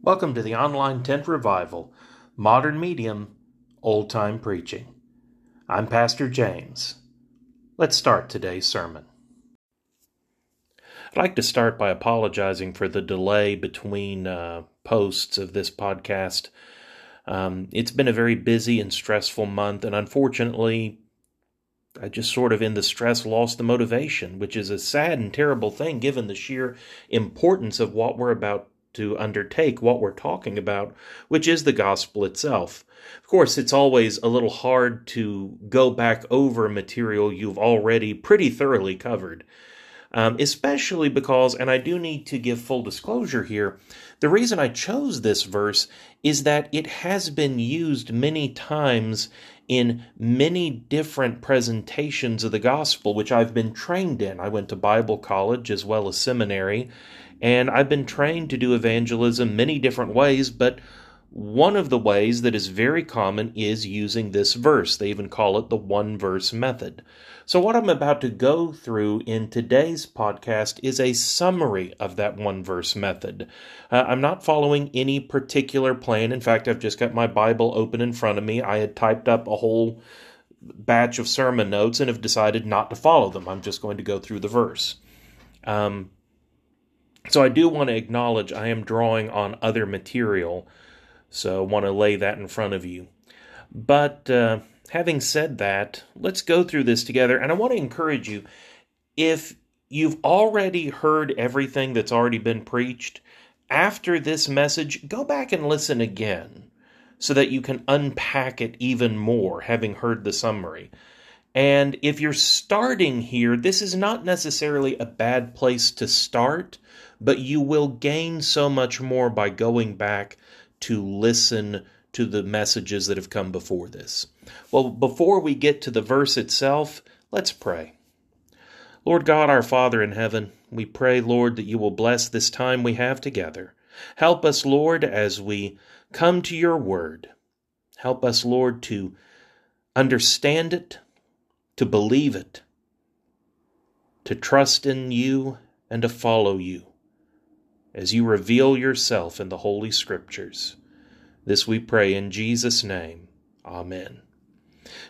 Welcome to the online tent revival, modern medium, old time preaching. I'm Pastor James. Let's start today's sermon. I'd like to start by apologizing for the delay between uh, posts of this podcast. Um, it's been a very busy and stressful month, and unfortunately, I just sort of in the stress lost the motivation, which is a sad and terrible thing given the sheer importance of what we're about to undertake, what we're talking about, which is the gospel itself. Of course, it's always a little hard to go back over material you've already pretty thoroughly covered. Um, especially because, and I do need to give full disclosure here, the reason I chose this verse is that it has been used many times in many different presentations of the gospel, which I've been trained in. I went to Bible college as well as seminary, and I've been trained to do evangelism many different ways, but one of the ways that is very common is using this verse. They even call it the one verse method. So, what I'm about to go through in today's podcast is a summary of that one verse method. Uh, I'm not following any particular plan. In fact, I've just got my Bible open in front of me. I had typed up a whole batch of sermon notes and have decided not to follow them. I'm just going to go through the verse. Um, so, I do want to acknowledge I am drawing on other material so I want to lay that in front of you. But uh, having said that, let's go through this together. And I want to encourage you if you've already heard everything that's already been preached, after this message, go back and listen again so that you can unpack it even more, having heard the summary. And if you're starting here, this is not necessarily a bad place to start, but you will gain so much more by going back to listen to the messages that have come before this. Well, before we get to the verse itself, let's pray. Lord God, our Father in heaven, we pray, Lord, that you will bless this time we have together. Help us, Lord, as we come to your word. Help us, Lord, to understand it, to believe it, to trust in you, and to follow you as you reveal yourself in the Holy Scriptures. This we pray in Jesus' name. Amen.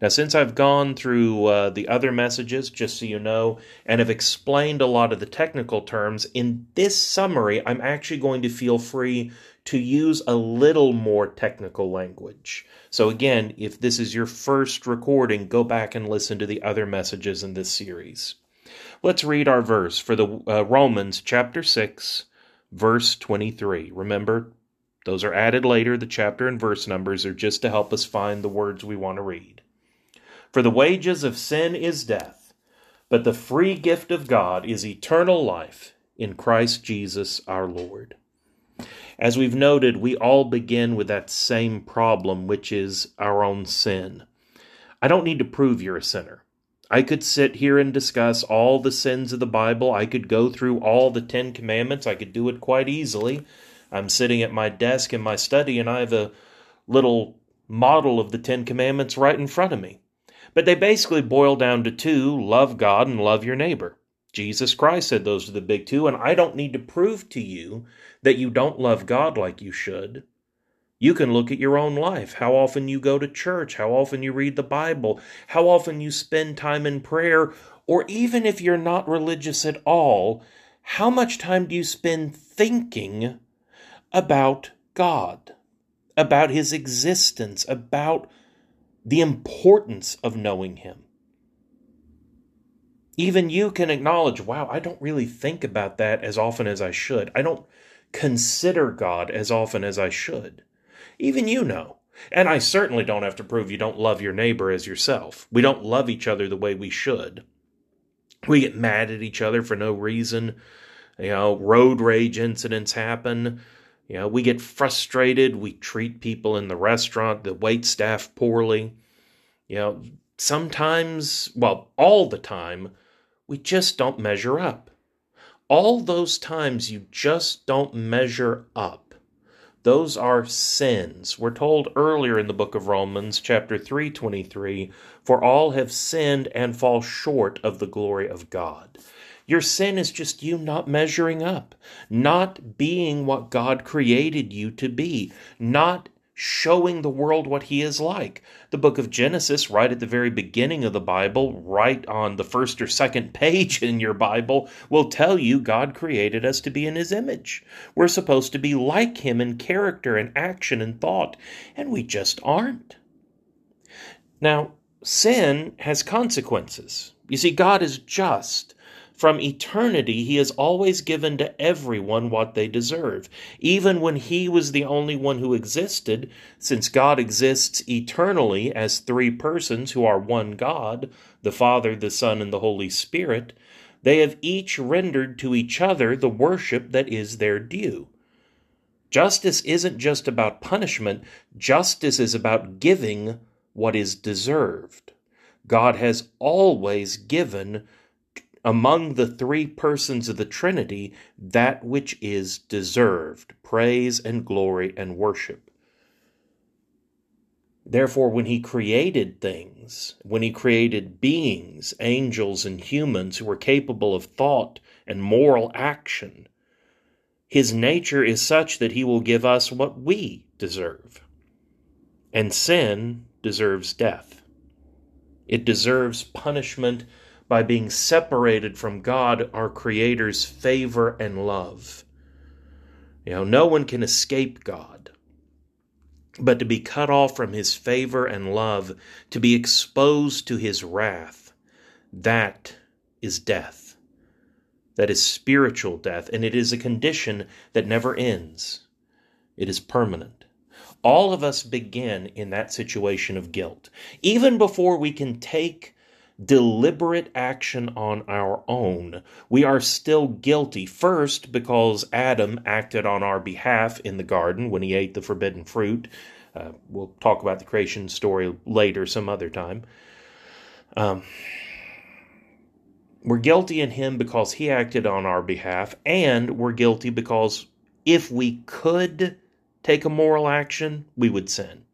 Now, since I've gone through uh, the other messages, just so you know, and have explained a lot of the technical terms, in this summary, I'm actually going to feel free to use a little more technical language. So, again, if this is your first recording, go back and listen to the other messages in this series. Let's read our verse for the uh, Romans chapter 6, verse 23. Remember, those are added later. The chapter and verse numbers are just to help us find the words we want to read. For the wages of sin is death, but the free gift of God is eternal life in Christ Jesus our Lord. As we've noted, we all begin with that same problem, which is our own sin. I don't need to prove you're a sinner. I could sit here and discuss all the sins of the Bible. I could go through all the Ten Commandments. I could do it quite easily. I'm sitting at my desk in my study and I have a little model of the Ten Commandments right in front of me. But they basically boil down to two love God and love your neighbor. Jesus Christ said those are the big two, and I don't need to prove to you that you don't love God like you should. You can look at your own life, how often you go to church, how often you read the Bible, how often you spend time in prayer, or even if you're not religious at all, how much time do you spend thinking about God, about His existence, about the importance of knowing Him? Even you can acknowledge, wow, I don't really think about that as often as I should. I don't consider God as often as I should. Even you know. And I certainly don't have to prove you don't love your neighbor as yourself. We don't love each other the way we should. We get mad at each other for no reason. You know, road rage incidents happen. You know, we get frustrated. We treat people in the restaurant, the wait staff poorly. You know, sometimes, well, all the time, we just don't measure up. All those times you just don't measure up those are sins. We're told earlier in the book of Romans, chapter 3:23, for all have sinned and fall short of the glory of God. Your sin is just you not measuring up, not being what God created you to be, not showing the world what He is like. The book of Genesis, right at the very beginning of the Bible, right on the first or second page in your Bible, will tell you God created us to be in His image. We're supposed to be like Him in character and action and thought, and we just aren't. Now, sin has consequences. You see, God is just. From eternity, he has always given to everyone what they deserve, even when he was the only one who existed, since God exists eternally as three persons who are one God, the Father, the Son, and the Holy Spirit. They have each rendered to each other the worship that is their due. Justice isn't just about punishment, justice is about giving what is deserved. God has always given among the three persons of the Trinity that which is deserved praise and glory and worship. Therefore, when he created things, when he created beings, angels and humans who were capable of thought and moral action, his nature is such that he will give us what we deserve. And sin deserves death. It deserves punishment by being separated from God, our Creator's favor and love. You know, no one can escape God. But to be cut off from His favor and love, to be exposed to His wrath, that is death. That is spiritual death, and it is a condition that never ends. It is permanent. All of us begin in that situation of guilt. Even before we can take deliberate action on our own, we are still guilty. First, because Adam acted on our behalf in the garden when he ate the forbidden fruit. Uh, we'll talk about the creation story later, some other time. Um, we're guilty in him because he acted on our behalf, and we're guilty because if we could take a moral action, we would sin.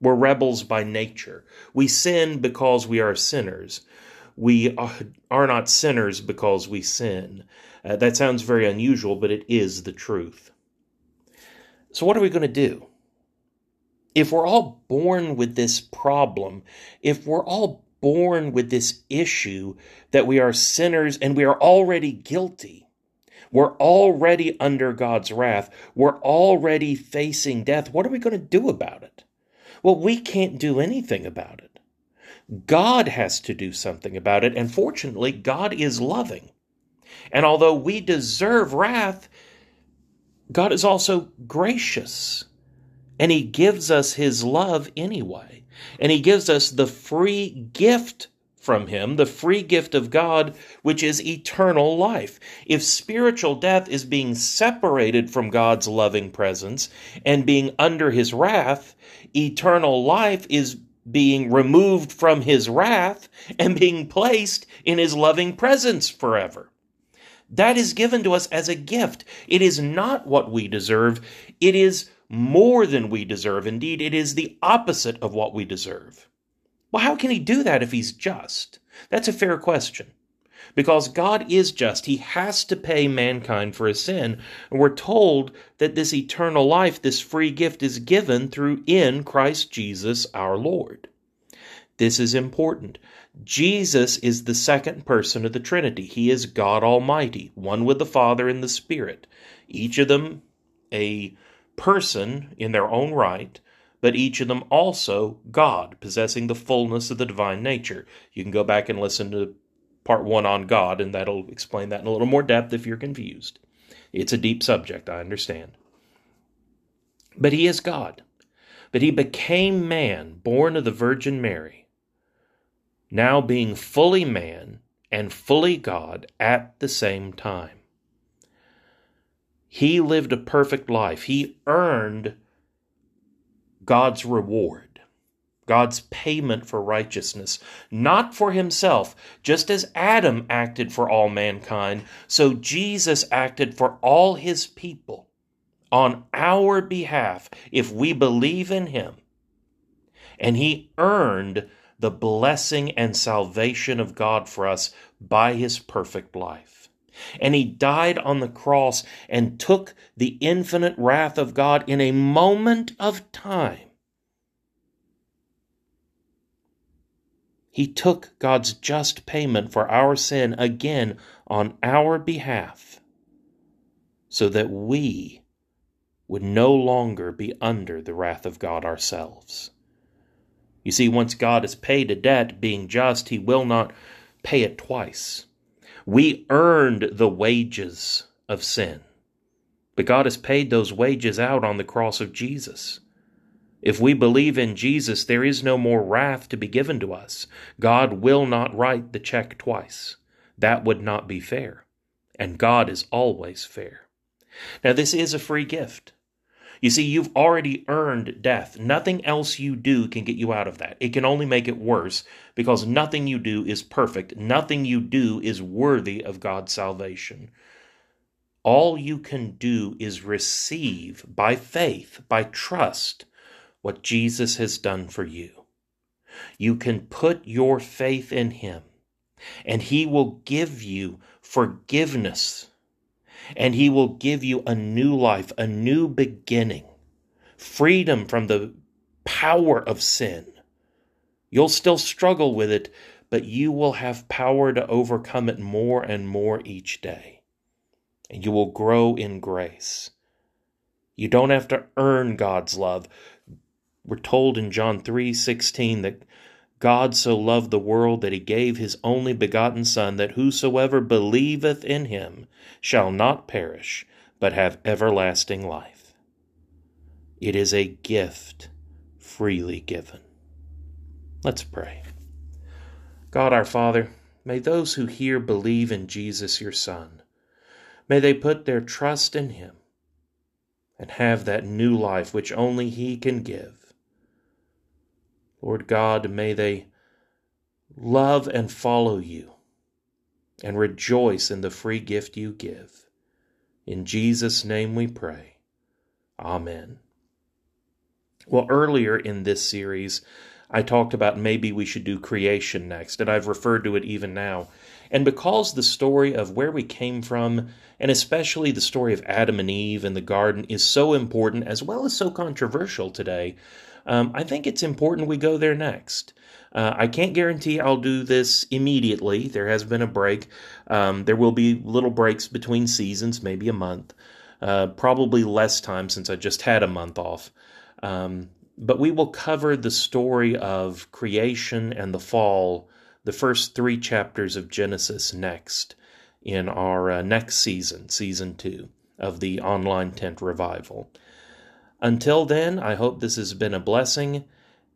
We're rebels by nature. We sin because we are sinners. We are not sinners because we sin. Uh, that sounds very unusual, but it is the truth. So, what are we going to do? If we're all born with this problem, if we're all born with this issue that we are sinners and we are already guilty, we're already under God's wrath. We're already facing death. What are we going to do about it? Well, we can't do anything about it. God has to do something about it. And fortunately, God is loving. And although we deserve wrath, God is also gracious. And He gives us His love anyway. And He gives us the free gift from him the free gift of God, which is eternal life. If spiritual death is being separated from God's loving presence and being under his wrath, eternal life is being removed from his wrath and being placed in his loving presence forever. That is given to us as a gift. It is not what we deserve. It is more than we deserve. Indeed, it is the opposite of what we deserve. Well, how can he do that if he's just? That's a fair question. Because God is just, he has to pay mankind for his sin. And we're told that this eternal life, this free gift, is given through in Christ Jesus our Lord. This is important. Jesus is the second person of the Trinity. He is God Almighty, one with the Father and the Spirit. Each of them a person in their own right, but each of them also God, possessing the fullness of the divine nature. You can go back and listen to part one on God, and that'll explain that in a little more depth if you're confused. It's a deep subject, I understand. But he is God. But he became man, born of the Virgin Mary, now being fully man and fully God at the same time. He lived a perfect life. He earned God's reward, God's payment for righteousness, not for himself, just as Adam acted for all mankind, so Jesus acted for all his people on our behalf if we believe in him. And he earned the blessing and salvation of God for us by his perfect life. And he died on the cross and took the infinite wrath of God in a moment of time. He took God's just payment for our sin again on our behalf so that we would no longer be under the wrath of God ourselves. You see, once God has paid a debt, being just, he will not pay it twice. We earned the wages of sin, but God has paid those wages out on the cross of Jesus. If we believe in Jesus, there is no more wrath to be given to us. God will not write the check twice. That would not be fair. And God is always fair. Now, this is a free gift. You see, you've already earned death. Nothing else you do can get you out of that. It can only make it worse because nothing you do is perfect. Nothing you do is worthy of God's salvation. All you can do is receive by faith, by trust, what Jesus has done for you. You can put your faith in Him, and He will give you forgiveness and He will give you a new life, a new beginning, freedom from the power of sin. You'll still struggle with it, but you will have power to overcome it more and more each day. And you will grow in grace. You don't have to earn God's love. We're told in John 3:16 that God so loved the world that he gave his only begotten Son, that whosoever believeth in him shall not perish, but have everlasting life. It is a gift freely given. Let's pray. God our Father, may those who hear believe in Jesus your Son. May they put their trust in him and have that new life which only he can give. Lord God, may they love and follow you and rejoice in the free gift you give. In Jesus' name we pray. Amen. Well, earlier in this series, I talked about maybe we should do creation next, and I've referred to it even now. And because the story of where we came from, and especially the story of Adam and Eve in the garden, is so important as well as so controversial today, um, I think it's important we go there next. Uh, I can't guarantee I'll do this immediately. There has been a break. Um, there will be little breaks between seasons, maybe a month. Uh, probably less time since I just had a month off. Um, but we will cover the story of creation and the fall, the first three chapters of Genesis next in our uh, next season, season two of the online tent revival. Until then, I hope this has been a blessing,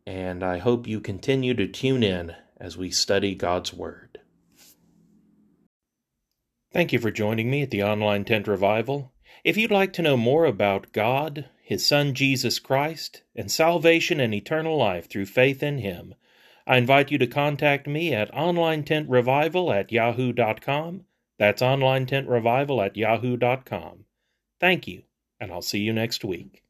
and I hope you continue to tune in as we study God's Word. Thank you for joining me at the Online Tent Revival. If you'd like to know more about God, His Son Jesus Christ, and salvation and eternal life through faith in Him, I invite you to contact me at onlinetentrevival at yahoo.com. That's onlinetentrevival at yahoo.com. Thank you, and I'll see you next week.